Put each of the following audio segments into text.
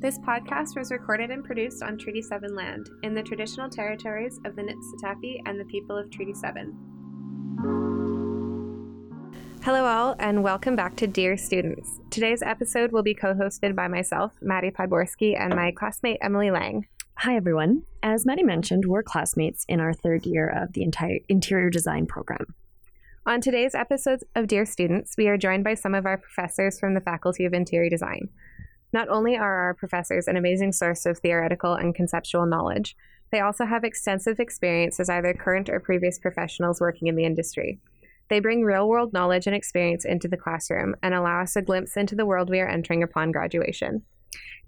This podcast was recorded and produced on Treaty 7 land in the traditional territories of the Niitsitapi and the people of Treaty 7. Hello, all, and welcome back to Dear Students. Today's episode will be co hosted by myself, Maddie Podborski, and my classmate, Emily Lang. Hi, everyone. As Maddie mentioned, we're classmates in our third year of the entire interior design program. On today's episode of Dear Students, we are joined by some of our professors from the Faculty of Interior Design. Not only are our professors an amazing source of theoretical and conceptual knowledge, they also have extensive experience as either current or previous professionals working in the industry. They bring real world knowledge and experience into the classroom and allow us a glimpse into the world we are entering upon graduation.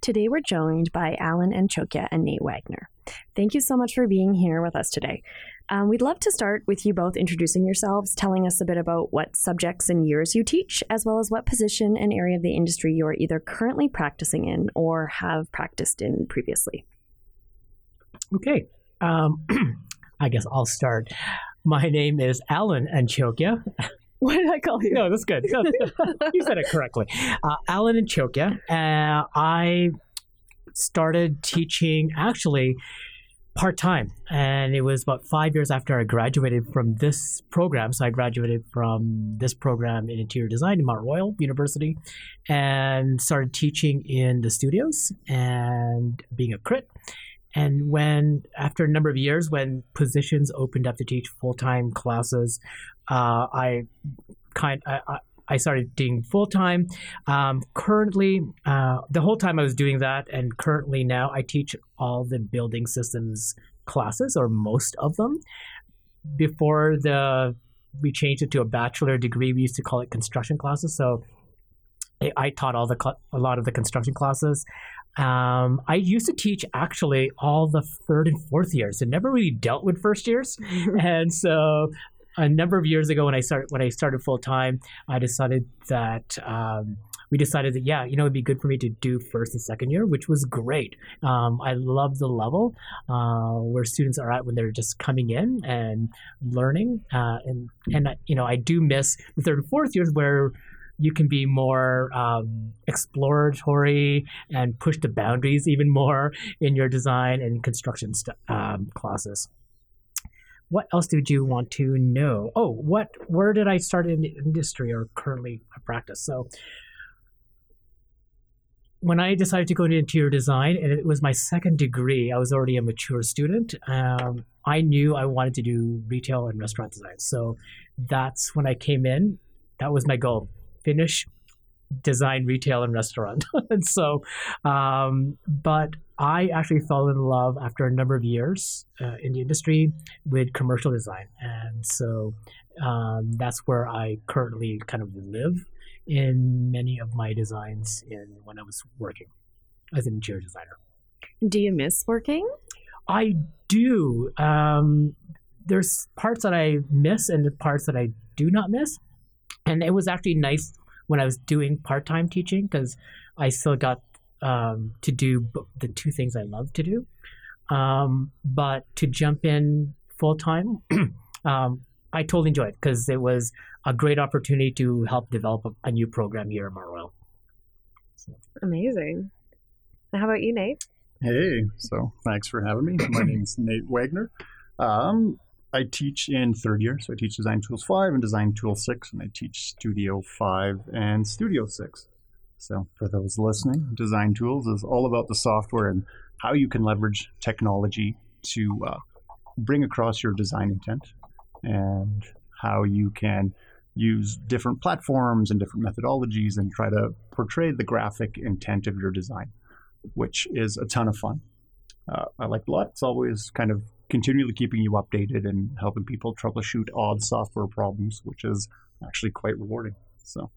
Today, we're joined by Alan Anchokia and Nate Wagner. Thank you so much for being here with us today. Um, we'd love to start with you both introducing yourselves, telling us a bit about what subjects and years you teach, as well as what position and area of the industry you're either currently practicing in or have practiced in previously. Okay. Um, I guess I'll start. My name is Alan Anchokia. What did I call you? No, that's good. you said it correctly. Uh, Alan Anchokia. Uh, I started teaching actually part time, and it was about five years after I graduated from this program. So I graduated from this program in interior design in Mount Royal University, and started teaching in the studios and being a crit. And when, after a number of years, when positions opened up to teach full time classes, uh, I kind I, I started doing full time. Um, currently, uh, the whole time I was doing that, and currently now I teach all the building systems classes or most of them. Before the we changed it to a bachelor degree, we used to call it construction classes. So I, I taught all the cl- a lot of the construction classes. Um, I used to teach actually all the third and fourth years, and never really dealt with first years. and so a number of years ago when I started when I started full time, I decided that um, we decided that yeah, you know, it'd be good for me to do first and second year, which was great. Um, I love the level uh, where students are at when they're just coming in and learning, uh, and and you know, I do miss the third and fourth years where you can be more um, exploratory and push the boundaries even more in your design and construction st- um, classes what else did you want to know? Oh, what where did I start in the industry or currently practice? So when I decided to go into interior design, and it was my second degree, I was already a mature student. Um, I knew I wanted to do retail and restaurant design. So that's when I came in. That was my goal: finish design retail and restaurant. and so, um, but I actually fell in love after a number of years uh, in the industry with commercial design. And so um, that's where I currently kind of live in many of my designs in when I was working as an interior designer. Do you miss working? I do. Um, there's parts that I miss and the parts that I do not miss. And it was actually nice when I was doing part time teaching because I still got um, to do the two things I love to do. Um, but to jump in full time, um, I totally enjoyed it because it was a great opportunity to help develop a, a new program here at Mount Royal. So. Amazing. How about you, Nate? Hey, so thanks for having me. My name is Nate Wagner. Um, I teach in third year, so I teach Design Tools 5 and Design Tool 6, and I teach Studio 5 and Studio 6. So, for those listening, Design Tools is all about the software and how you can leverage technology to uh, bring across your design intent and how you can use different platforms and different methodologies and try to portray the graphic intent of your design, which is a ton of fun. Uh, I like a lot. It's always kind of continually keeping you updated and helping people troubleshoot odd software problems, which is actually quite rewarding. So.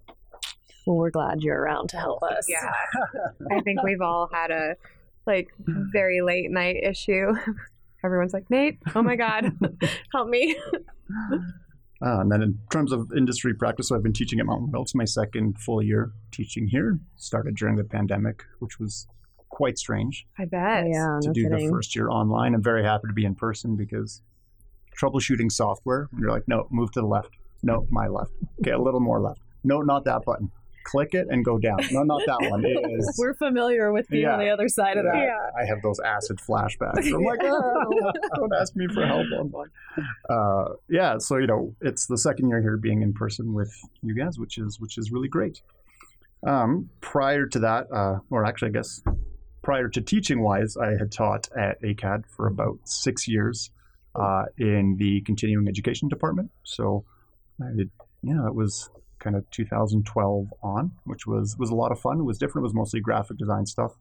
Well, we're glad you're around to help us. Yeah. I think we've all had a like very late night issue. Everyone's like, Nate, oh my God, help me. Uh, and then in terms of industry practice, so I've been teaching at Mount Royal. It's my second full year teaching here. Started during the pandemic, which was quite strange. I bet. Yeah, to no do kidding. the first year online. I'm very happy to be in person because troubleshooting software, you're like, no, move to the left. No, my left. Okay, a little more left. No, not that button. click it and go down. No, not that one. It is. We're familiar with being on the other side of that. Yeah. I have those acid flashbacks. I'm like, oh, don't ask me for help online. Uh, yeah, so you know, it's the second year here being in person with you guys, which is which is really great. Um, prior to that, uh, or actually, I guess prior to teaching wise, I had taught at ACAD for about six years uh, in the continuing education department. So, I did, yeah, it was kind of 2012 on, which was was a lot of fun. It was different. It was mostly graphic design stuff,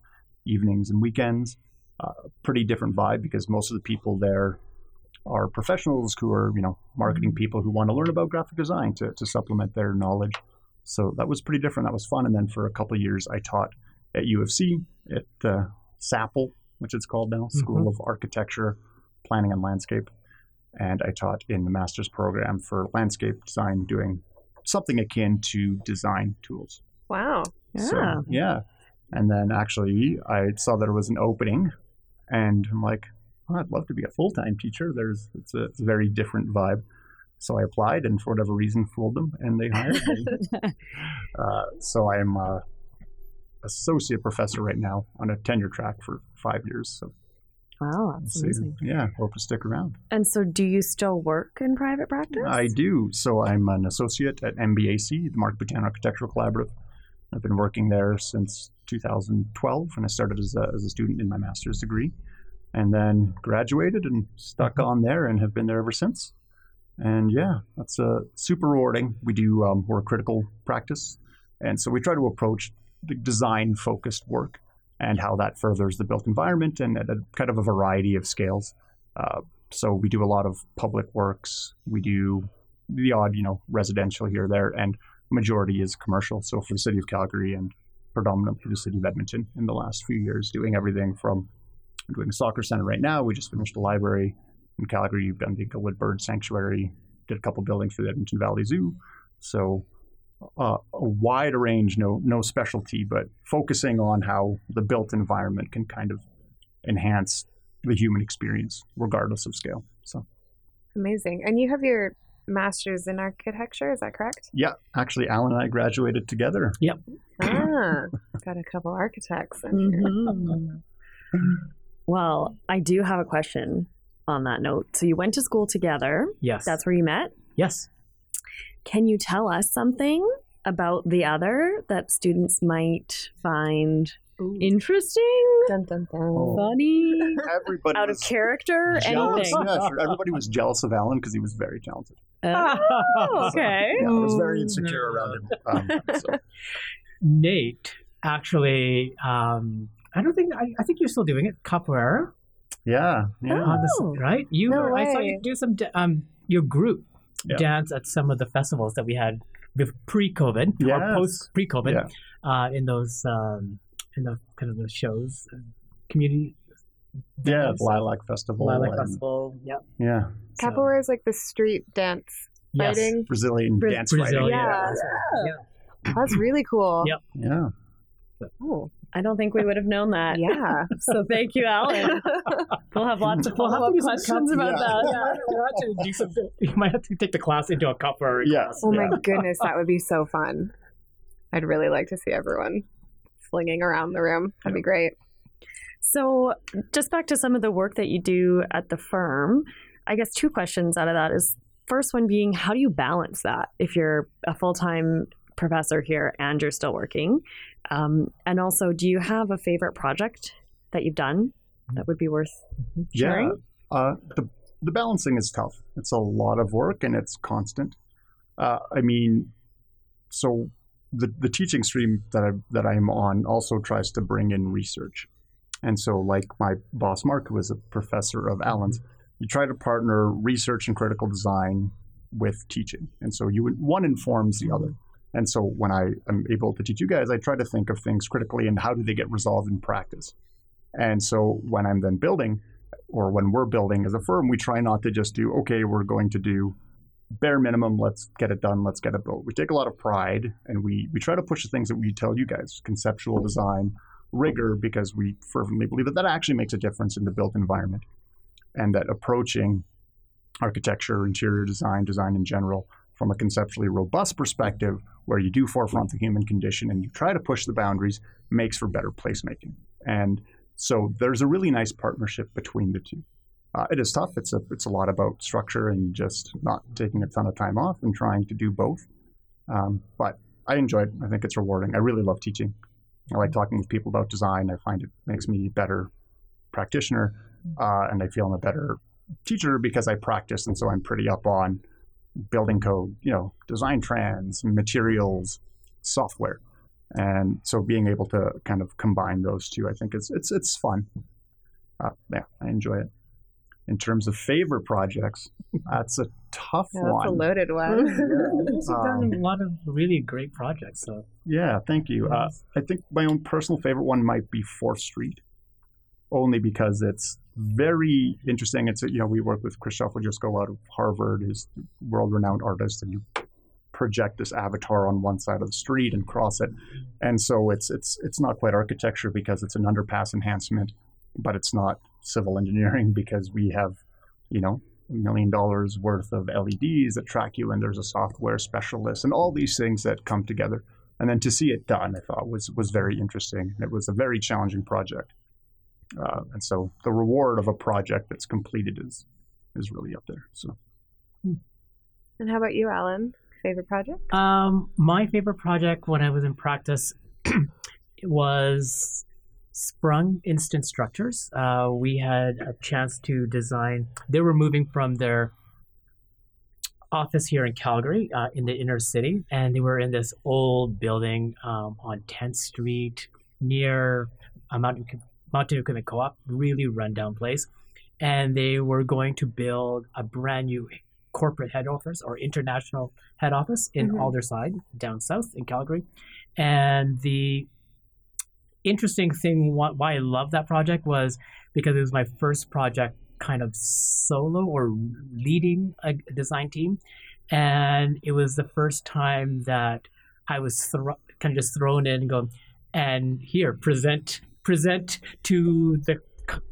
evenings and weekends. Uh, pretty different vibe because most of the people there are professionals who are you know marketing people who want to learn about graphic design to, to supplement their knowledge. So that was pretty different. That was fun. And then for a couple of years, I taught at U of C at uh, SAPL, which it's called now, School of Architecture, Planning and Landscape. And I taught in the master's program for landscape design, doing something akin to design tools. Wow. Yeah. So, yeah. And then actually, I saw that there was an opening, and I'm like, oh, I'd love to be a full time teacher. There's it's a, it's a very different vibe. So I applied, and for whatever reason, fooled them, and they hired me. uh, so I'm uh, associate professor right now on a tenure track for five years. So Wow, that's so, amazing. yeah, hope to stick around. And so, do you still work in private practice? I do. So I'm an associate at MBAC, the Mark Boutin Architectural Collaborative. I've been working there since 2012, and I started as a, as a student in my master's degree, and then graduated and stuck on there, and have been there ever since. And yeah, that's uh, super rewarding. We do um, we're a critical practice, and so we try to approach the design focused work and how that furthers the built environment and at a kind of a variety of scales. Uh, so we do a lot of public works. We do the odd, you know, residential here there, and majority is commercial. So for the city of Calgary and predominantly the city of Edmonton in the last few years, doing everything from doing a soccer center right now. We just finished a library in Calgary. You've done the Inglewood Bird Sanctuary. Did a couple buildings for the Edmonton Valley Zoo. So uh, a wide range, no no specialty, but focusing on how the built environment can kind of enhance the human experience, regardless of scale. So Amazing. And you have your master's in architecture, is that correct? yeah, actually, Alan and I graduated together. Yep. Ah, got a couple architects in here. Mhm. well, I do have a question on that note. So, you went to school together. Yes. That's where you met. yes. Can you tell us something about the other that students might find interesting, Dun, dun, dun. Oh. funny, Everybody out of was character, jealous. anything? Yeah, sure. Everybody was jealous of Alan because he was very talented. Oh, okay. Yeah, I was very insecure around him. Um, so. Nate actually, um, I don't think I, I think you're still doing it capoeira Yeah, yeah. on the Oh. right. You No I saw you do some da- um your group Yeah. dance at some of the festivals that we had bef- pre-COVID or post pre-COVID Yeah. uh, in those um, in the kind of those shows, uh, community. Yeah, dance, the Lilac Festival. Lilac and- Festival. Yep. Yeah, So- Capoeira is like the street dance Yes. fighting. Brazilian Bra- dance Brazil. fighting. Yeah. Yeah. that's right. yeah. That's really cool. Yep. Yeah. Oh, I don't think we would have known that. yeah. So thank you, Alan. We'll have lots of We'll have to follow up do some questions cup- about yeah. that. Yeah, we'll have to do some. You might have to take the class into a capoeira Yeah. class. Oh my goodness, that would be so fun. I'd really like to see everyone flinging around the room. That'd be great. So, just back to some of the work that you do at the firm, I guess two questions out of that is first one being how do you balance that if you're a full time professor here and you're still working? Um, and also, do you have a favorite project that you've done that would be worth sharing? Yeah. Uh, the the balancing is tough. It's a lot of work and it's constant. Uh, I mean, so the the teaching stream that I that I'm on also tries to bring in research, and so like my boss Mark, who was a professor of Alan's, you try to partner research and critical design with teaching, and so you one informs the other. And so when I am able to teach you guys, I try to think of things critically and how do they get resolved in practice. And so when I'm then building, or when we're building as a firm, we try not to just do, okay, we're going to do bare minimum, let's get it done, let's get it built. We take a lot of pride and we, we try to push the things that we tell you guys conceptual design, rigor, because we fervently believe that that actually makes a difference in the built environment. And that approaching architecture, interior design, design in general, from a conceptually robust perspective, where you do forefront the human condition and you try to push the boundaries, makes for better placemaking. And so there's a really nice partnership between the two. Uh, it is tough. It's a it's a lot about structure and just not taking a ton of time off and trying to do both. Um, but I enjoy it. I think it's rewarding. I really love teaching. I like talking with people about design. I find it makes me a better practitioner, uh, and I feel I'm a better teacher because I practice, and so I'm pretty up on building code, you know, design trends, materials, software, and so being able to kind of combine those two, I think it's it's it's fun. Uh, yeah, I enjoy it. In terms of favorite projects, that's a tough Yeah, that's one. a loaded one. You've done a lot of really great projects. So Yeah, thank you. Uh, I think my own personal favorite one might be Fourth Street, only because it's very interesting. It's you know we work with Krzysztof Wodiczko out of Harvard, who's world-renowned artist, and you project this avatar on one side of the street and cross it, and so it's it's it's not quite architecture because it's an underpass enhancement, but it's not civil engineering because we have, you know, a million dollars worth of LEDs that track you, and there's a software specialist, and all these things that come together. And then to see it done, I thought was was very interesting. It was a very challenging project, uh, and so the reward of a project that's completed is is really up there. So and how about you, Alan? Favorite project? Um, my favorite project when I was in practice was Sprung Instant Structures. Uh, we had a chance to design. They were moving from their office here in Calgary, uh, in the inner city, and they were in this old building um, on 10th Street near a Mountain Mountain Equipment Co-op, really rundown place, and they were going to build a brand new corporate head office or international head office in Mhm. Aldersyde, down south in Calgary. And the interesting thing, why I love that project was because it was my first project kind of solo or leading a design team. And it was the first time that I was thro- kind of just thrown in and go, and here, present present to the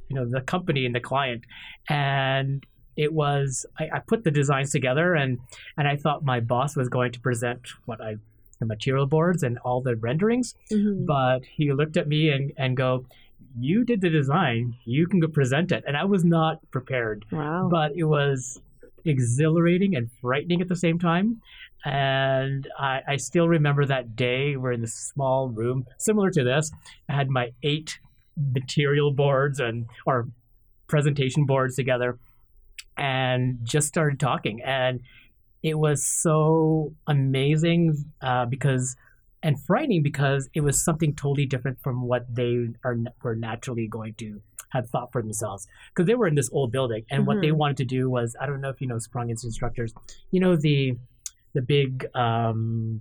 you know the company and the client and it was I, I put the designs together and and I thought my boss was going to present what I the material boards and all the renderings, Mm-hmm. but he looked at me and, and go, You did the design, you can go present it. And I was not prepared. Wow. But it was exhilarating and frightening at the same time. And I, I still remember that day. We're in this small room, similar to this. I had my eight material boards and or presentation boards together and just started talking. And it was so amazing uh, because and frightening because it was something totally different from what they are were naturally going to have thought for themselves because they were in this old building and what they Mhm. wanted to do was I don't know if you know Sprung instructors you know the the big um,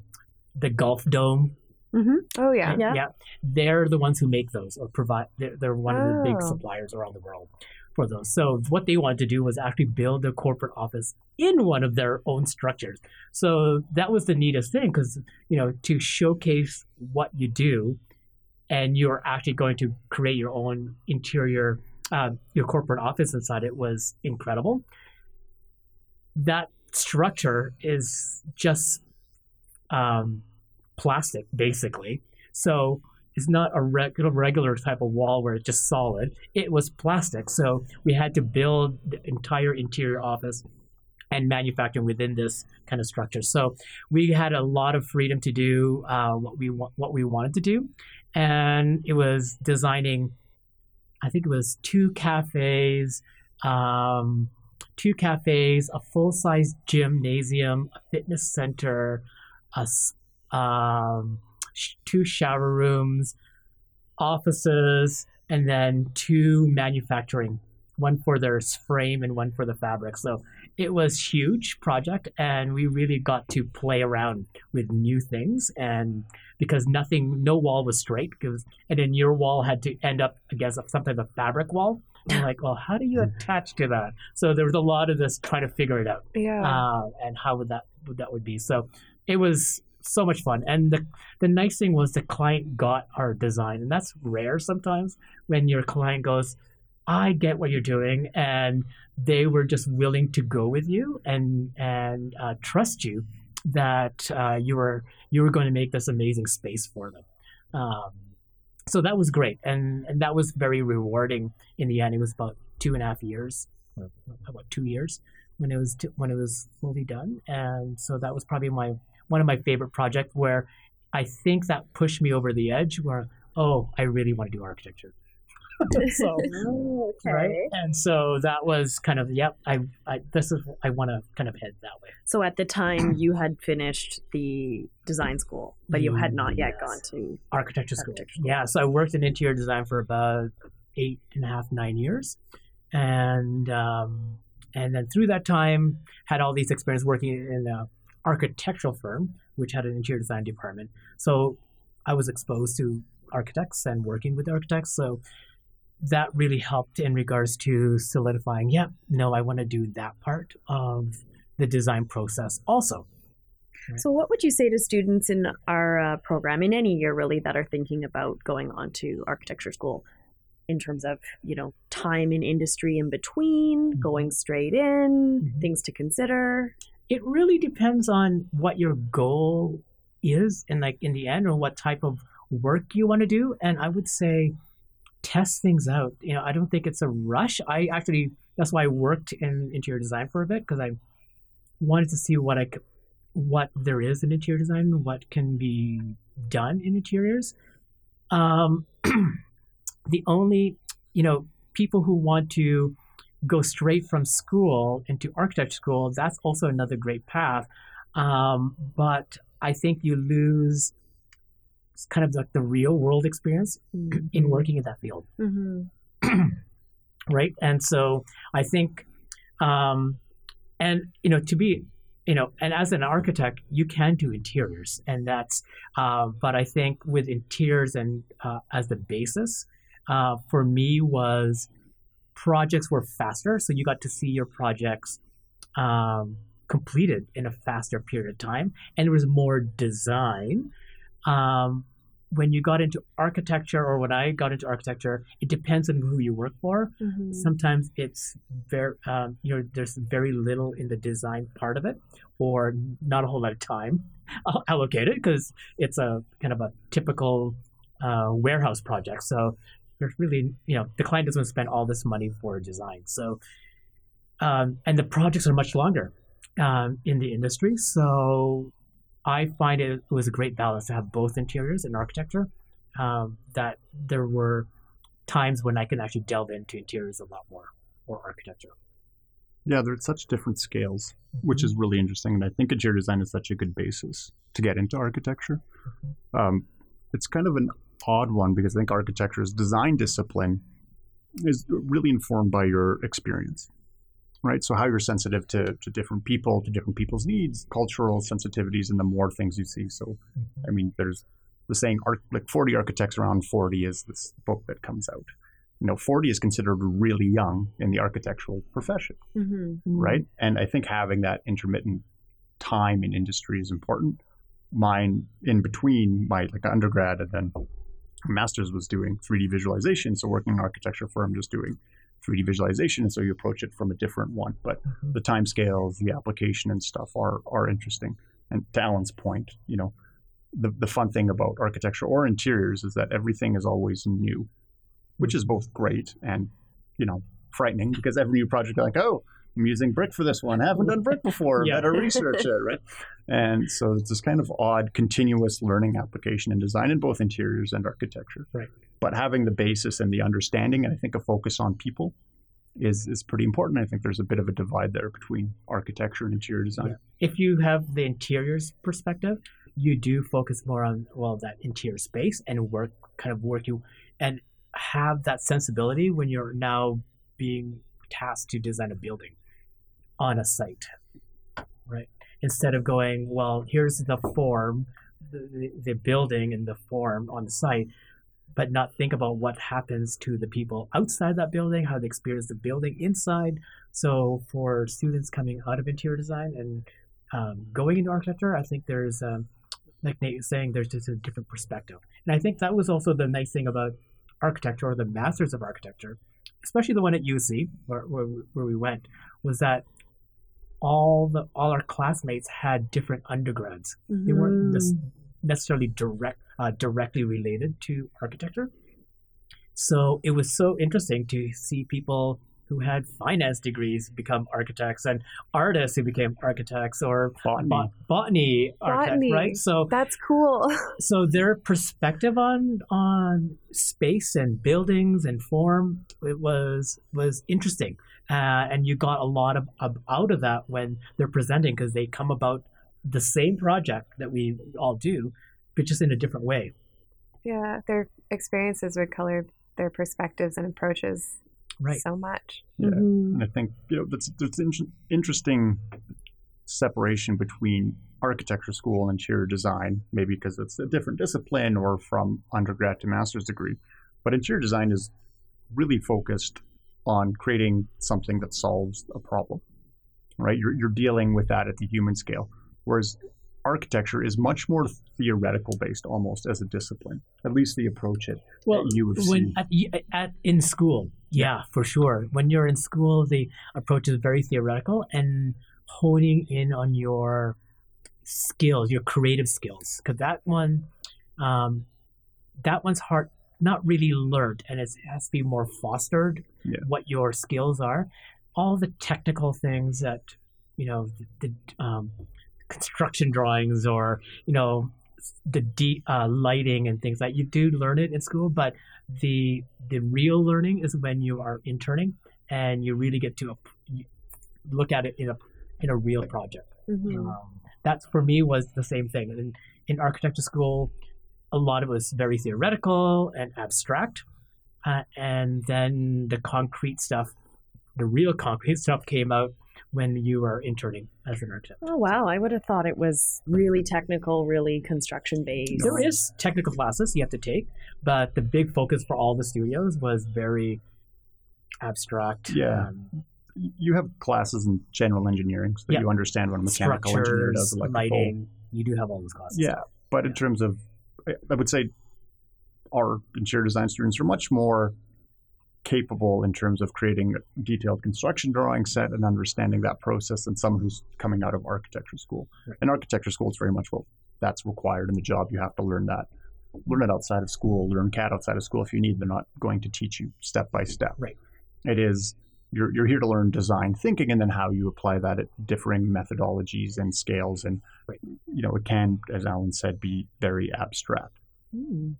the golf dome Oh yeah. Yeah. yeah. they're the ones who make those or provide. They're, they're one of the big Oh. suppliers around the world for those. So what they wanted to do was actually build a corporate office in one of their own structures. So that was the neatest thing because you know to showcase what you do, and you're actually going to create your own interior, uh, your corporate office inside it was incredible. That structure is just um, plastic, basically. So it's not a regular regular type of wall where it's just solid. It was plastic. So we had to build the entire interior office and manufacturing within this kind of structure. So we had a lot of freedom to do uh, what we wa- what we wanted to do, and it was designing. I think it was two cafes, um, two cafes, a full size gymnasium, a fitness center, a um, two shower rooms, offices, and then two manufacturing, one for their frame and one for the fabric. So it was huge project, and we really got to play around with new things. And because nothing, no wall was straight, because and then your wall had to end up against something a fabric wall. And like, well, how do you attach to that? So there was a lot of this trying to figure it out Yeah. uh, and how would that would that would be. So it was so much fun, and the the nice thing was the client got our design, and that's rare sometimes when your client goes, I get what you're doing, and they were just willing to go with you and and uh, trust you that uh, you were you were going to make this amazing space for them. Um, so that was great, and and that was very rewarding. In the end, it was about two and a half years, about two years when it was t- when it was fully done, and so that was probably my one of my favorite projects where I think that pushed me over the edge. Where oh, I really want to do architecture. so okay. right, and so that was kind of yep. I, I this is I want to kind of head that way. So at the time, you had finished the design school, but you had not yet Yes. gone to. architecture school. Architecture school. Yeah, so I worked in interior design for about eight and a half, nine years, and um, and then through that time had all these experience working in an architectural firm which had an interior design department. So I was exposed to architects and working with architects. So that really helped in regards to solidifying. Yeah, no, I want to do that part of the design process also. So, what would you say to students in our uh, program, in any year really, that are thinking about going on to architecture school in terms of, you know, time in industry in between, Mhm. going straight in, Mhm. things to consider? it really depends on what your goal is and like in the end or what type of work you want to do and i would say test things out. You know i don't think it's a rush. I actually that's why i worked in interior design for a bit because i wanted to see what i c- what there is in interior design what can be done in interiors. Um the only you know people who want to go straight from school into architecture school, that's also another great path. Um, but I think you lose kind of like the real world experience in working in that field, Mm-hmm. right? And so I think, um, and you know, to be, you know, and as an architect, you can do interiors, and that's. Uh, but I think with interiors and uh, as the basis, uh, for me was projects were faster, so you got to see your projects um, completed in a faster period of time, and there was more design. Um, when you got into architecture, or when I got into architecture, it depends on who you work for. Mm-hmm. Sometimes it's very, um, you know, there's very little in the design part of it, or not a whole lot of time allocated because it's a kind of a typical uh, warehouse project. So there's really, you know, the client doesn't spend all this money for design. So, um, and the projects are much longer um, in the industry. So I find it was a great balance to have both interiors and architecture. Um, that there were times when I can actually delve into interiors a lot more or architecture. Yeah, they're at such different scales, which is really interesting. And I think interior design is such a good basis to get into architecture. Um, it's kind of an odd one because I think architecture's design discipline is really informed by your experience, right? So how you're sensitive to, to different people, to different people's needs, cultural sensitivities, and the more things you see. So, I mean, there's the saying, arch- like 40 architects around 40 is this book that comes out. You know, 40 is considered really young in the architectural profession Mm-hmm. right? And I think having that intermittent time in industry is important. Mine in between my like undergrad and then master's was doing 3D visualization. So working in an architecture firm, just doing 3D visualization, and so you approach it from a different one. But Mhm. the time scales, the application, and stuff are are interesting. And to Alan's point, you know, the the fun thing about architecture or interiors is that everything is always new, which is both great and you know frightening because every new project you're like, oh, I'm using brick for this one. I haven't done brick before. Yeah. Better research it, right? And so it's this kind of odd, continuous learning application in design in both interiors and architecture. Right. But having the basis and the understanding, and I think a focus on people, is is pretty important. I think there's a bit of a divide there between architecture and interior design. If you have the interiors perspective, you do focus more on well that interior space and work kind of work you and have that sensibility when you're now being tasked to design a building on a site, right? Instead of going, well, here's the form, the, the, building and the form on the site, but not think about what happens to the people outside that building, how they experience the building inside. So for students coming out of interior design and um, going into architecture, I think there's, um, like Nate was saying, there's just a different perspective. And I think that was also the nice thing about architecture or the masters of architecture especially the one at UC where, where, where we went, was that all the all our classmates had different undergrads. They weren't Mm. necessarily direct uh, directly related to architecture. So it was so interesting to see people who had finance degrees become architects and artists who became architects or Botany. bot- botany, architects, Botany. right? So That's cool. so their perspective on on space and buildings and form it was was interesting uh, and you got a lot of, of out of that when they're presenting because they come about the same project that we all do but just in a different way yeah, their experiences would color their perspectives and approaches right so much. Yeah. Mhm. And I think you know that's there's an in- interesting separation between architecture school and interior design, maybe because it's a different discipline or from undergrad to master's degree. But interior design is really focused on creating something that solves a problem, right? You're, you're dealing with that at the human scale. Whereas architecture is much more theoretical based almost as a discipline, at least the approach it well at U of when at, at in school yeah for sure when you're in school the approach is very theoretical and honing in on your skills your creative skills because that one um, that one's hard not really learned and it's, it has to be more fostered Yeah. what your skills are all the technical things that you know the, the um, construction drawings or you know the de- uh, lighting and things like you do learn it in school but the the real learning is when you are interning and you really get to a, look at it in a in a real project Mhm. um, that's for me was the same thing in, in architecture school a lot of it was very theoretical and abstract uh, and then the concrete stuff the real concrete stuff came out when you were interning as an architect Oh wow! I would have thought it was really technical, really construction based. there is technical classes you have to take but the big focus for all the studios was very abstract Yeah. um, you have classes in general engineering so that Yeah. you understand what a mechanical engineer does structures electrical. lighting you do have all those classes Yeah, but in terms of, I- would say, our interior design students are much more capable in terms of creating a detailed construction drawing set and understanding that process than someone who's coming out of architecture school. Right. In architecture school, it's very much well, that's required in the job. You have to learn that. Learn it outside of school. Learn CAD outside of school if you need. They're not going to teach you step by step. Right. It is you're you're here to learn design thinking and then how you apply that at differing methodologies and scales and Right. you know it can as alan said be very abstract Hmm.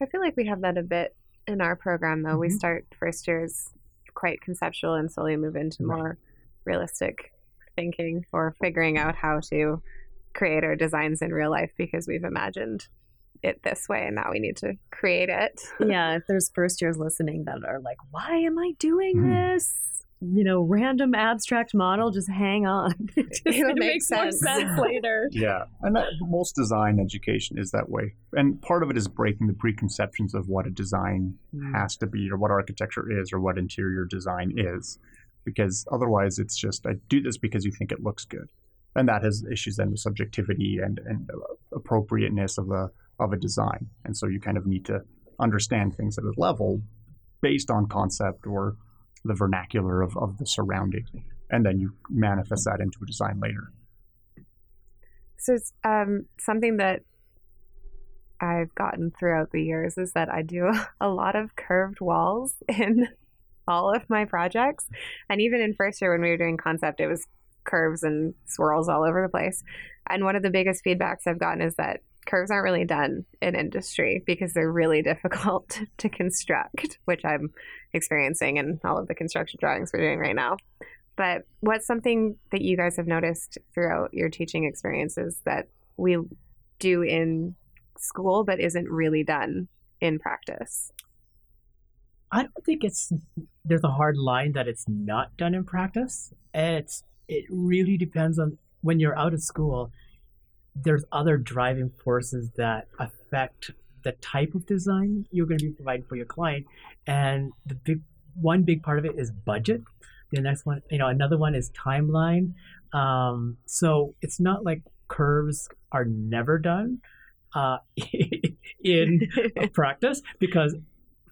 I feel like we have that a bit in our program, though. We Mhm. start first years quite conceptual and slowly move into Right. more realistic thinking or figuring out how to create our designs in real life because we've imagined it this way and now we need to create it. yeah, if there's first years listening that are like, why am I doing Mhm. this? You know, random abstract model, just hang on. it, just, It'll it make makes more sense. sense later. yeah and that, most design education is that way and part of it is breaking the preconceptions of what a design has to be or what architecture is or what interior design is because otherwise it's just i do this because you think it looks good and that has issues then with subjectivity and, and uh, appropriateness of a of a design and so you kind of need to understand things at a level based on concept or the vernacular of, of the surrounding and then you manifest that into a design later So it's um, something that I've gotten throughout the years is that I do a lot of curved walls in all of my projects. And even in first year when we were doing concept, it was curves and swirls all over the place. And one of the biggest feedbacks I've gotten is that curves aren't really done in industry because they're really difficult to construct, which I'm experiencing in all of the construction drawings we're doing right now. But what's something that you guys have noticed throughout your teaching experiences that we do in school but isn't really done in practice? I don't think it's there's a hard line that it's not done in practice. It's it really depends on when you're out of school. There's other driving forces that affect the type of design you're going to be providing for your client, and the big one big part of it is budget. The next one, you know, another one is timeline. Um, so it's not like curves are never done uh, in practice because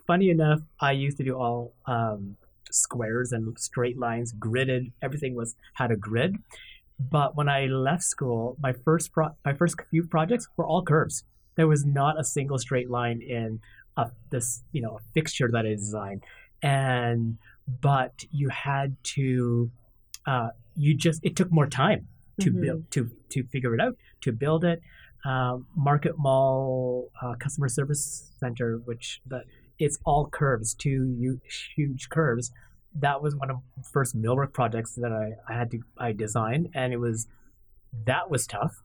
funny enough, I used to do all um, squares and straight lines, gridded. Everything was had a grid. But when I left school, my first pro- my first few projects were all curves. There was not a single straight line in a, this you know a fixture that I designed, and but you had to uh, you just it took more time to Mhm. build to to figure it out to build it. Um, Market Mall uh, Customer Service Center, which the it's all curves, two huge curves. That was one of the first millwork projects that I, I had to I designed, and it was that was tough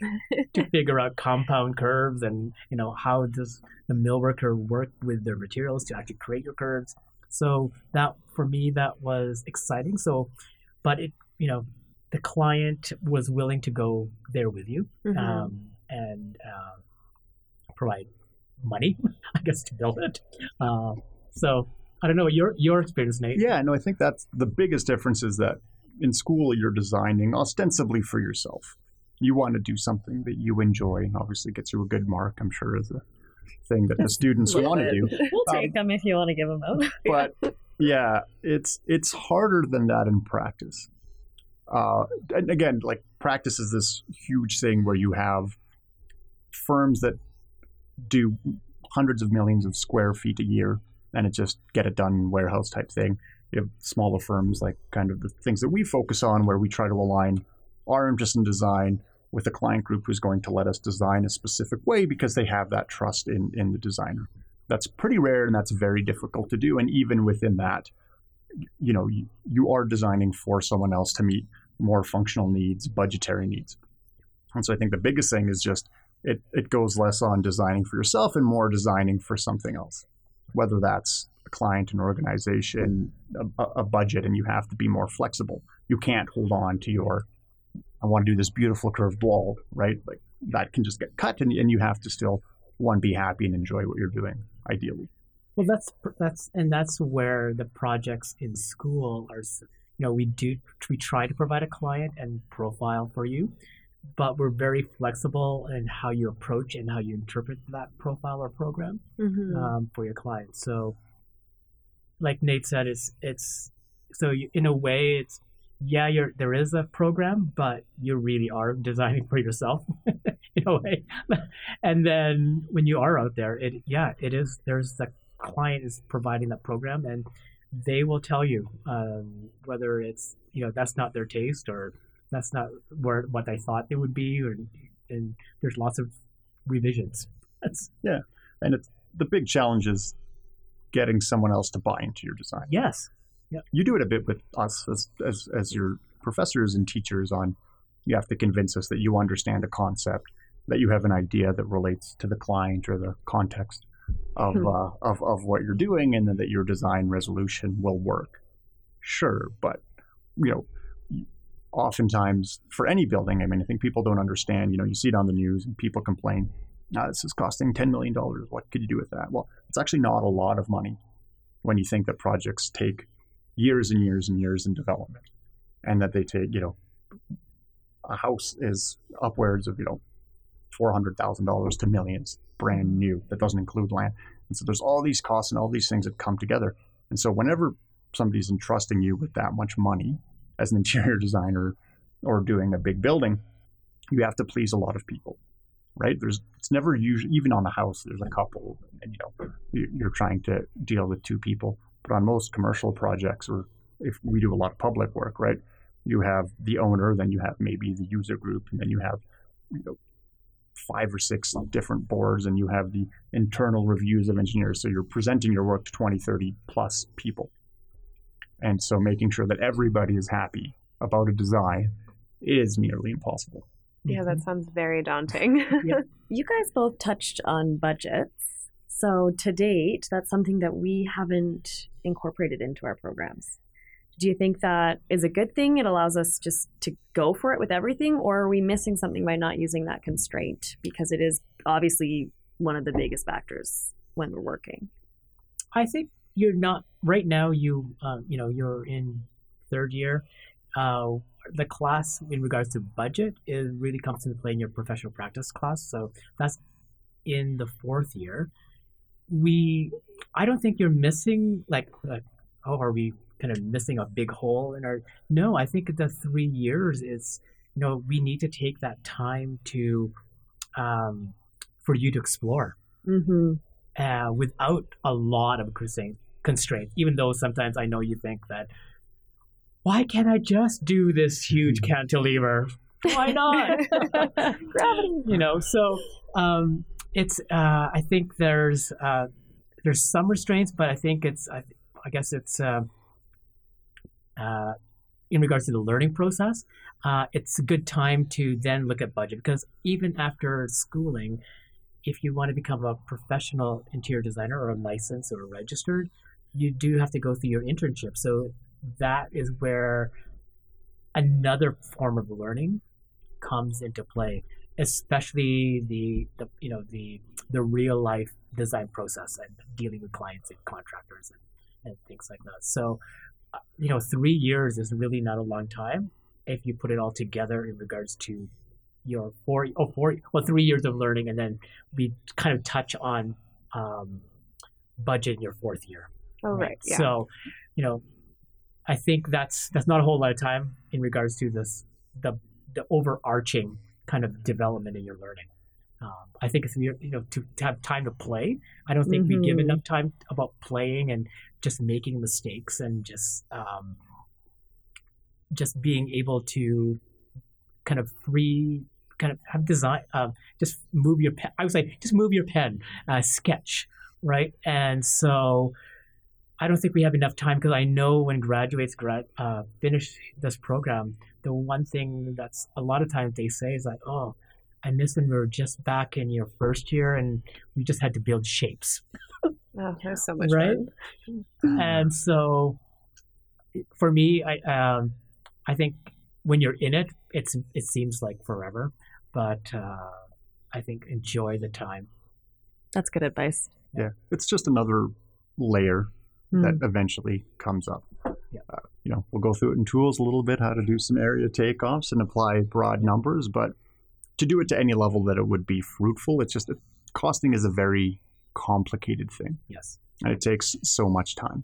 to figure out compound curves and you know how does the millworker work with their materials to actually create your curves. So that for me that was exciting. So, but it you know the client was willing to go there with you Mhm. um, and uh, provide money, I guess, to build it. Uh, so I don't know your your experience, Nate. Yeah, no, I think that's the biggest difference is that in school you're designing ostensibly for yourself. You want to do something that you enjoy, and obviously gets you a good mark. I'm sure is a thing that the students Little want to do. We'll Um, take them if you want to give them out. But yeah, it's it's harder than that in practice. Uh, and again, like practice is this huge thing where you have firms that do hundreds of millions of square feet a year, and it just get it done warehouse type thing. You have smaller firms like kind of the things that we focus on, where we try to align our interest in design with a client group who's going to let us design a specific way because they have that trust in in the designer. That's pretty rare, and that's very difficult to do. And even within that, you know, you, you are designing for someone else to meet more functional needs, budgetary needs. And so I think the biggest thing is just it, it goes less on designing for yourself and more designing for something else, whether that's a client, an organization, a, a budget, and you have to be more flexible. You can't hold on to your, I want to do this beautiful curved wall, right? Like that can just get cut, and, and you have to still, one, be happy and enjoy what you're doing, ideally. Well, that's that's and that's where the projects in school are. You know, we do we try to provide a client and profile for you, but we're very flexible in how you approach and how you interpret that profile or program Mhm. um, for your clients. So, like Nate said, it's it's so you, in a way it's yeah, you're there is a program, but you really are designing for yourself in a way. and then when you are out there, it yeah, it is. There's the client is providing that program, and they will tell you um, whether it's you know that's not their taste or that's not where what they thought they would be, or and there's lots of revisions. That's yeah, And it's the big challenge is getting someone else to buy into your design. yes, yeah, you do it a bit with us as, as as your professors and teachers on you have to convince us that you understand a concept that you have an idea that relates to the client or the context of Hmm. uh, of, of what you're doing and then that your design resolution will work sure but you know oftentimes for any building i mean i think people don't understand you know you see it on the news and people complain ah, this is costing $10 million what could you do with that? Well it's actually not a lot of money when you think that projects take years and years and years in development and that they take you know a house is upwards of you know $400000 to millions brand new that doesn't include land. And so there's all these costs and all these things that come together. And so whenever somebody's entrusting you with that much money as an interior designer or doing a big building you have to please a lot of people right there's it's never usually even on a house there's a couple and you know you- you're trying to deal with two people but on most commercial projects, or if we do a lot of public work, right, you have the owner, then you have maybe the user group, and then you have you know, five or six different boards, and you have the internal reviews of engineers. So you're presenting your work to 20, 30 plus people. And so making sure that everybody is happy about a design is nearly impossible. Yeah, that mm-hmm. sounds very daunting. You guys both touched on budgets. So to date, that's something that we haven't incorporated into our programs. Do you think that is a good thing? It allows us just to go for it with everything, or are we missing something by not using that constraint? Because it is obviously one of the biggest factors when we're working. I think you're not right now. You um, you know you're in third year. Uh, the class in regards to budget is really comes into play in your professional practice class. So that's in the fourth year. We I don't think you're missing like uh, oh, are we kind of missing a big hole in our? No, I think the three years is, you know, we need to take that time to, um, for you to explore Mm-hmm. Uh, without a lot of constraint, constraint. Even though sometimes I know you think that, why can't I just do this huge cantilever? Why not? Gravity. you know, so um, it's. Uh, I think there's uh, there's some restraints, but I think it's. I, I guess it's. Uh, uh, in regards to the learning process, uh, it's a good time to then look at budget because even after schooling, if you want to become a professional interior designer or licensed or registered, you do have to go through your internship. So that is where another form of learning comes into play, especially the, the you know the the real life design process and dealing with clients and contractors and, and things like that. So uh, you know, three years is really not a long time if you put it all together in regards to your four oh four well three years of learning and then we kind of touch on um, budget in your fourth year Oh, right. Yeah. so you know i think that's that's not a whole lot of time in regards to this the the overarching kind of development in your learning um, i think if you you know to, to have time to play i don't think we give Mhm. enough time about playing and just making mistakes and just um, just being able to kind of free kind of have design um, just move your pen i would say just move your pen uh, sketch right and so i don't think we have enough time because i know when graduates grad uh, finish this program the one thing that's a lot of times they say is like oh i miss when we were just back in your first year and we just had to build shapes oh, that's so much Right? fun. and so for me i um i think when you're in it it's it seems like forever but uh i think enjoy the time That's good advice. Yeah, it's just another layer Mm. that eventually comes up. Yeah. Uh, you know, we'll go through it in tools a little bit, how to do some area takeoffs and apply broad numbers, but to do it to any level that it would be fruitful, it's just that costing is a very complicated thing, yes and it takes so much time.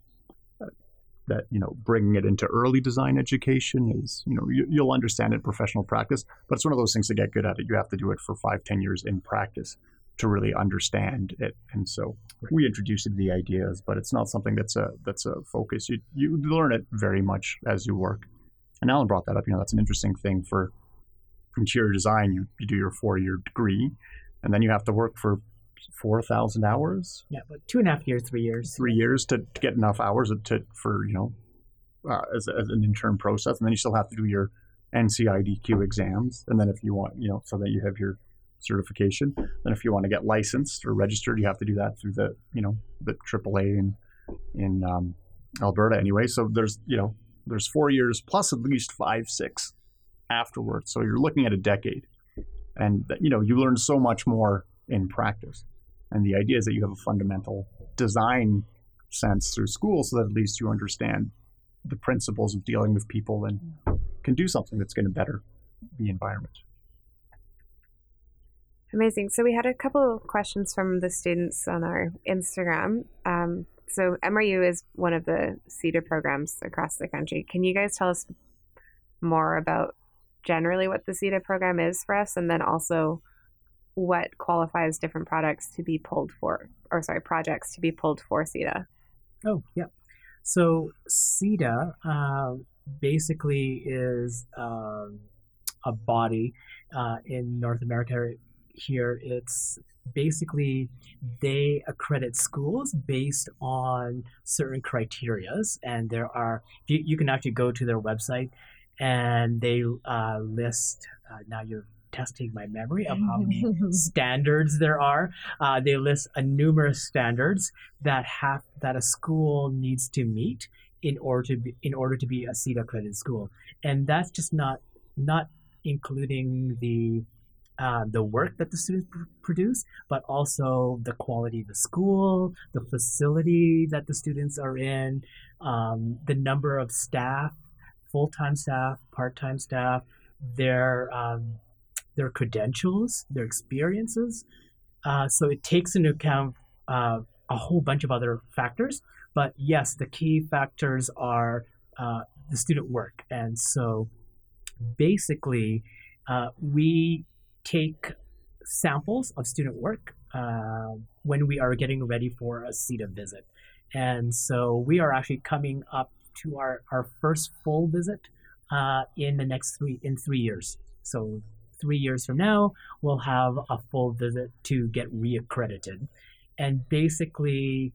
That you know, bringing it into early design education is, you know, you, you'll understand it in professional practice, but it's one of those things to get good at it. You have to do it for five, ten years in practice to really understand it, and so we introduce you to the ideas, but it's not something that's a that's a focus. You you learn it very much as you work. And Alan brought that up. You know, that's an interesting thing for interior design. You you do your four year degree, and then you have to work for four thousand hours, yeah but two and a half years three years three years to, to get enough hours to for you know uh, as, as an intern process, and then you still have to do your NCIDQ exams, and then if you want, you know, so that you have your certification. Then if you want to get licensed or registered, you have to do that through the you know the AAA in in um, Alberta anyway. So there's you know there's four years plus at least five six afterwards. So you're looking at a decade, and you know you learn so much more in practice. And the idea is that you have a fundamental design sense through school, so that at least you understand the principles of dealing with people and can do something that's going to better the environment. Amazing. So we had a couple of questions from the students on our Instagram. Um, so MRU is one of the CIDA programs across the country. Can you guys tell us more about generally what the CIDA program is for us, and then also what qualifies different products to be pulled for, or sorry, projects to be pulled for CIDA? Oh, yeah. So CIDA uh, basically is um, a body uh, in North America. Here, it's basically they accredit schools based on certain criterias, and there are you, you can actually go to their website, and they uh, list. Uh, now you're testing my memory of how many standards there are. Uh, they list a numerous standards that have that a school needs to meet in order to be in order to be a CIDA accredited school, and that's just not not including the uh, the work that the students pr- produce, but also the quality of the school, the facility that the students are in, um, the number of staff, full time staff, part time staff, their um, their credentials, their experiences. Uh, so it takes into account uh, a whole bunch of other factors, but yes, the key factors are uh, the student work. And so basically, uh, we take samples of student work uh, when we are getting ready for a CIDA visit. And so we are actually coming up to our, our first full visit uh, in the next three in three years. So three years from now, we'll have a full visit to get reaccredited. And basically,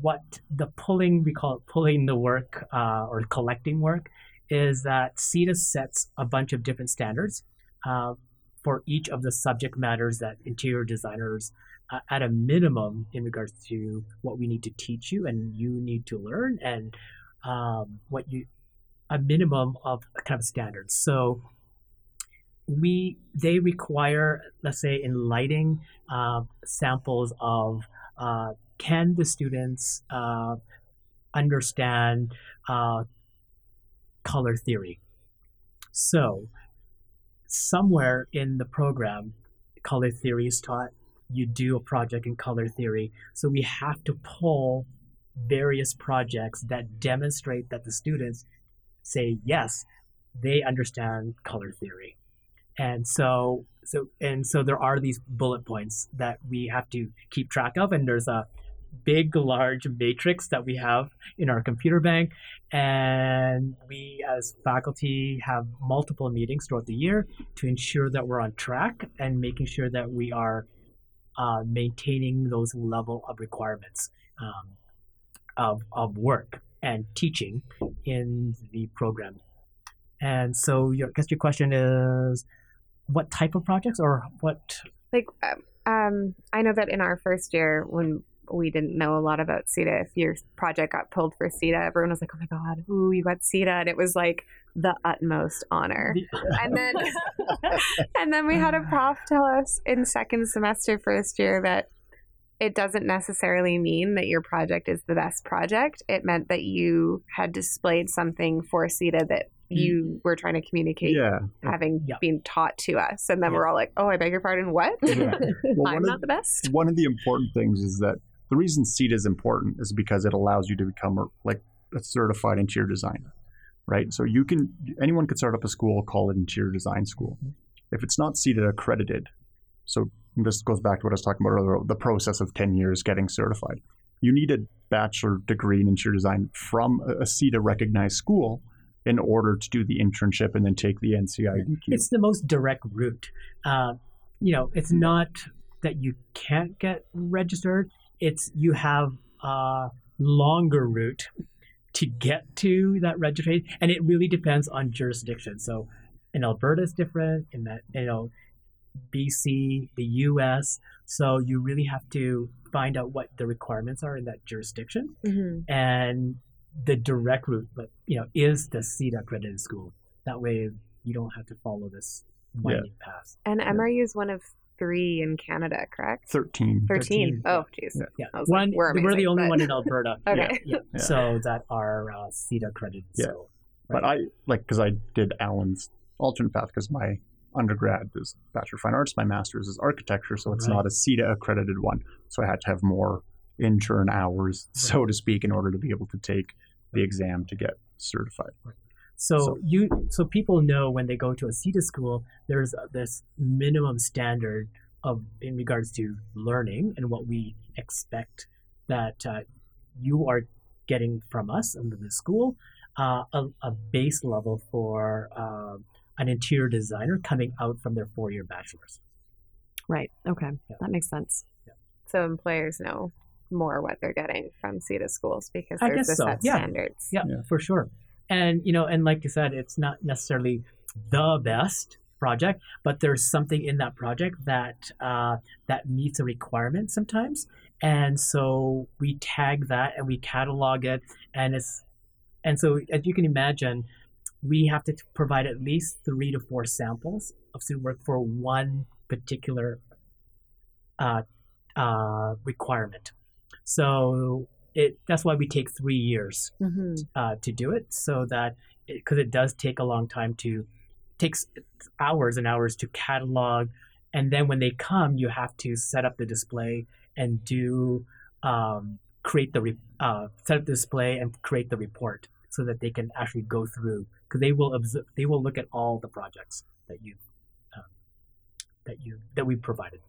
what the pulling we call it pulling the work uh, or collecting work is that CIDA sets a bunch of different standards uh, for each of the subject matters that interior designers, uh, at a minimum, in regards to what we need to teach you and you need to learn, and um, what you a minimum of kind of standards. So we they require, let's say, in lighting, uh, samples of uh, can the students uh, understand uh, color theory. So somewhere in the program, color theory is taught. You do a project in color theory. So we have to pull various projects that demonstrate that the students say, yes, they understand color theory. And so, so, and so there are these bullet points that we have to keep track of. And there's a big, large matrix that we have in our computer bank. And we, as faculty, have multiple meetings throughout the year to ensure that we're on track and making sure that we are uh, maintaining those level of requirements um, of, of work and teaching in the program. And so, your, I guess your question is what type of projects or what? Like, um, I know that in our first year, when we didn't know a lot about CIDA. If your project got pulled for CIDA, everyone was like, "Oh my god, ooh, you got CIDA!" And it was like the utmost honor. and then, and then we had a prof tell us in second semester first year that it doesn't necessarily mean that your project is the best project. It meant that you had displayed something for CIDA that you were trying to communicate Yeah. having Yeah. been taught to us. And then Yeah. we're all like, oh, I beg your pardon, what? Yeah. Well, I'm not of, the best. one of the important things is that the reason CIDA is important is because it allows you to become a, like a certified interior designer, right? So you can anyone could start up a school, call it interior design school. If it's not CIDA accredited, so this goes back to what I was talking about earlier, the process of 10 years getting certified. You need a bachelor degree in interior design from a a CIDA recognized school in order to do the internship and then take the NCIDQ. It's the most direct route. Uh, you know, it's not that you can't get registered. It's you have a longer route to get to that registration, and it really depends on jurisdiction. So, in Alberta it's different. In that, you know, BC, the U.S. So you really have to find out what the requirements are in that jurisdiction, Mm-hmm. and the direct route, but you know, is the CIDA accredited school. That way, you don't have to follow this winding path. And MRU is one of three in Canada, correct? 13. 13. 13, Oh, jeez. Yeah. Yeah, I was like, one. we're we're, the only but- one in Alberta. Okay. Yeah, Yeah. So that are uh, CIDA accredited. Yeah. So, But I like because I did Alan's alternate path because my undergrad is Bachelor of Fine Arts, my master's is architecture, so it's Right. not a CIDA accredited one. So I had to have more intern hours, so to speak, in order to be able to take the exam to get certified. So, So- you so people know when they go to a CIDA school, there's this minimum standard of in regards to learning and what we expect that uh, you are getting from us under the school, uh, a, a base level for uh, an interior designer coming out from their four-year bachelor's. Right. Okay. Yeah. That makes sense. So employers know more what they're getting from CIDA schools because I there's guess the so, set yeah. standards. Yeah, Yeah. for sure. And you know, and like you said, it's not necessarily the best project, but there's something in that project that uh, that meets a requirement sometimes, and so we tag that and we catalog it, and it's and so as you can imagine, we have to t- provide at least three to four samples of student work for one particular uh, uh, requirement. So it that's why we take three years Mm-hmm. uh, to do it so that because it, does take a long time to takes hours and hours to catalog and then when they come you have to set up the display and do um, create the re- uh, set up the display and create the report so that they can actually go through because they will observe, they will look at all the projects that you um, that you that we provided.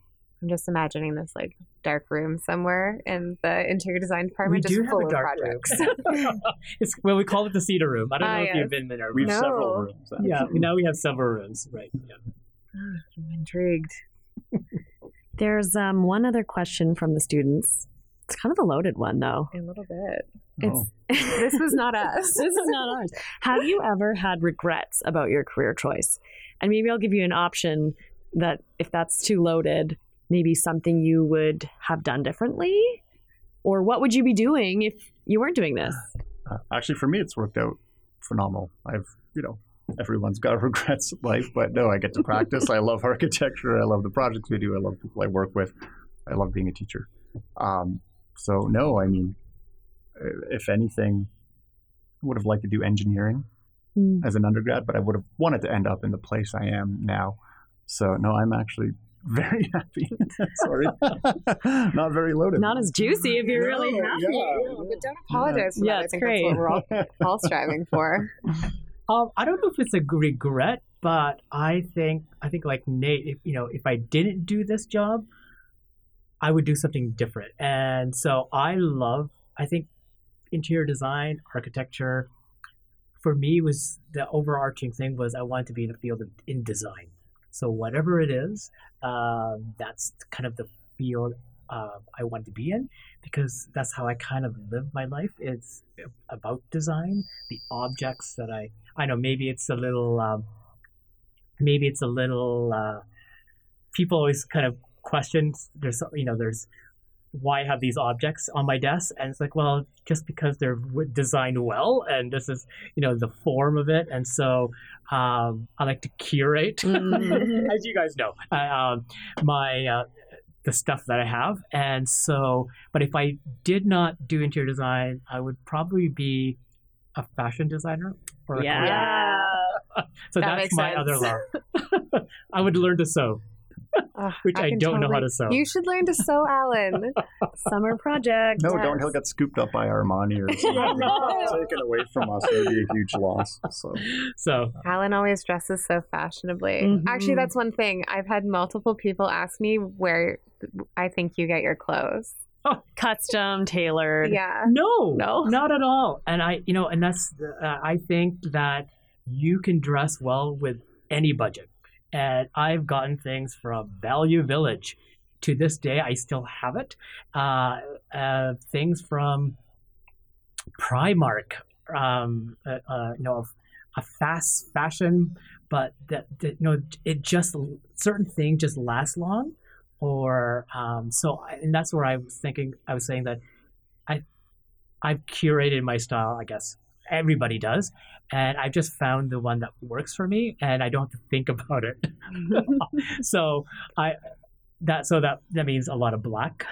I'm just imagining this like dark room somewhere in the interior design department, we just do have full a of dark projects. room. it's well, we call it the cedar room. I don't Ah, know if yes. you've been there. We have No. several rooms. yeah, now we have several rooms, right? Yeah. I'm intrigued. There's um, one other question from the students. It's kind of a loaded one, though. A little bit. Oh. This was not us. this is not ours. Have you ever had regrets about your career choice? And maybe I'll give you an option that if that's too loaded, maybe something you would have done differently? Or what would you be doing if you weren't doing this? Uh, actually, for me, it's worked out phenomenal. I've, you know, everyone's got regrets in life, but no, I get to practice. I love architecture. I love the projects we do. I love people I work with. I love being a teacher. Um, so no, I mean, if anything, I would have liked to do engineering Hmm. as an undergrad, but I would have wanted to end up in the place I am now. So no, I'm actually very happy. Sorry, not very loaded. Not as juicy if you're really No, happy. yeah. but don't apologize for Yeah, that. I it's think great. that's what we're all, all striving for. Um, I don't know if it's a regret, but I think I think like Nate, if, you know, if I didn't do this job, I would do something different. And so I love. I think interior design, architecture, for me was the overarching thing was I wanted to be in the field of in design. So whatever it is, um, that's kind of the field uh, I want to be in because that's how I kind of live my life. It's about design, the objects that I I know maybe it's a little um, maybe it's a little uh, people always kind of question there's you know there's why I have these objects on my desk and it's like well just because they're designed well and this is you know the form of it and so um, I like to curate Mm. as you guys know uh, um, my uh, the stuff that I have and so but if I did not do interior design I would probably be a fashion designer or a Yeah. choreographer. so That that's my sense. other love I would learn to sew Ugh, Which I can don't know how to sew. You should learn to sew, Alan. Summer project. No, Yes. don't. He'll get scooped up by Armani or something. Taken away from us. It would be a huge loss. So so Alan always dresses so fashionably. Mhm. Actually, that's one thing. I've had multiple people ask me where I think you get your clothes. Custom, tailored. Yeah. No, No? not at all. And I, you know, and that's, uh, I think that you can dress well with any budget. And I've gotten things from Value Village. To this day, I still have it. Uh, uh, things from Primark, um, uh, uh, you know, a fast fashion, but that, that you know, it just certain things just last long. Or um, so, and that's where I was thinking. I was saying that I I've curated my style, I guess. Everybody does. And I've just found the one that works for me and I don't have to think about it. so I that so that that means a lot of black.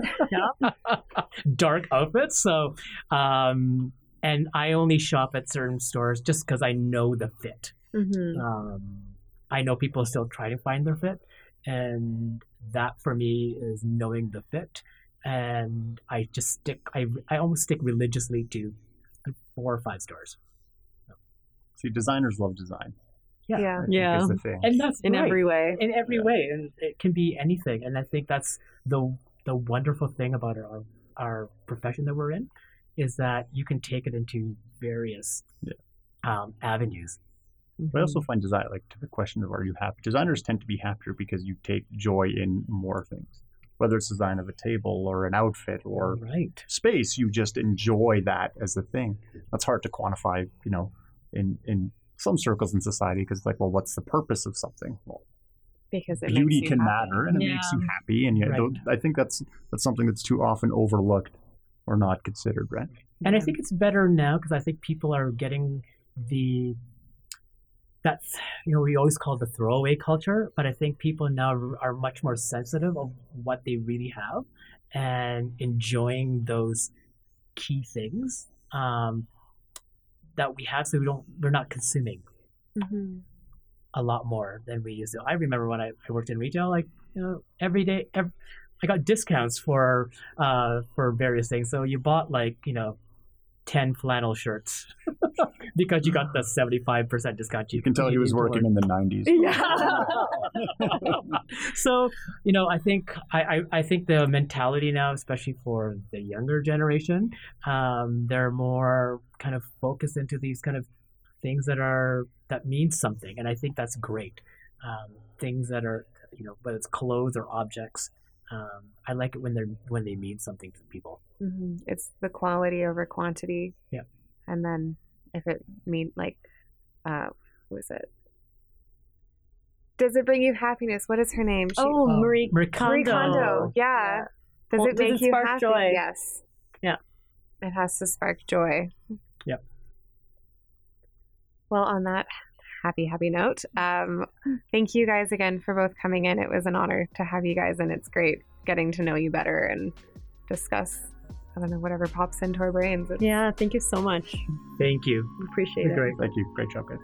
Dark outfits. So um and I only shop at certain stores just because I know the fit. hmm Um, I know people still try to find their fit, and that for me is knowing the fit. And I just stick. I I almost stick religiously to four or five stores, see, designers love design. Yeah. Yeah. Yeah. thing. and that's In right. every way. in every Yeah. way, and it can be anything. And I think that's the the wonderful thing about our our profession that we're in is that you can take it into various Yeah. um, avenues. But I also find design, like to the question of are you happy? Designers tend to be happier because you take joy in more things, whether it's design of a table or an outfit or right. space. You just enjoy that as a thing. That's hard to quantify, you know, in in some circles in society because it's like, well, what's the purpose of something? Well, Because it beauty can happy. matter and it makes you happy, and you Right. don't- I think that's that's something that's too often overlooked or not considered, right? And I think it's better now because I think people are getting the that's you know we always call the throwaway culture, but I think people now are much more sensitive of what they really have and enjoying those key things um, that we have, so we don't we're not consuming Mhm. a lot more than we used to. I remember when I, I worked in retail, like you know every day, ev I got discounts for uh, for various things. So you bought like you know. 10 flannel shirts because you got the 75% discount. You can tell he was working in the 90s. Yeah. so you know i think I, I, I think the mentality now especially for the younger generation um, they're more kind of focused into these kind of things that are that mean something and i think that's great um, things that are you know whether it's clothes or objects um, i like it when they're when they mean something to people hmm It's the quality over quantity. Yeah. And then if it mean like, uh, who is it? Does it bring you happiness? What is her name? She- oh, Um, Marie Marie Marie Kondo. Kondo. Yeah. Does Well, it does make it you spark happy? joy? Yes. Yeah. It has to spark joy. Yep. Well, on that happy, happy note, um, thank you guys again for both coming in. It was an honor to have you guys, and it's great getting to know you better and discuss, I don't know, whatever pops into our brains. It's Yeah, thank you so much. thank you Appreciate You're it. great Thank you. Great job, guys.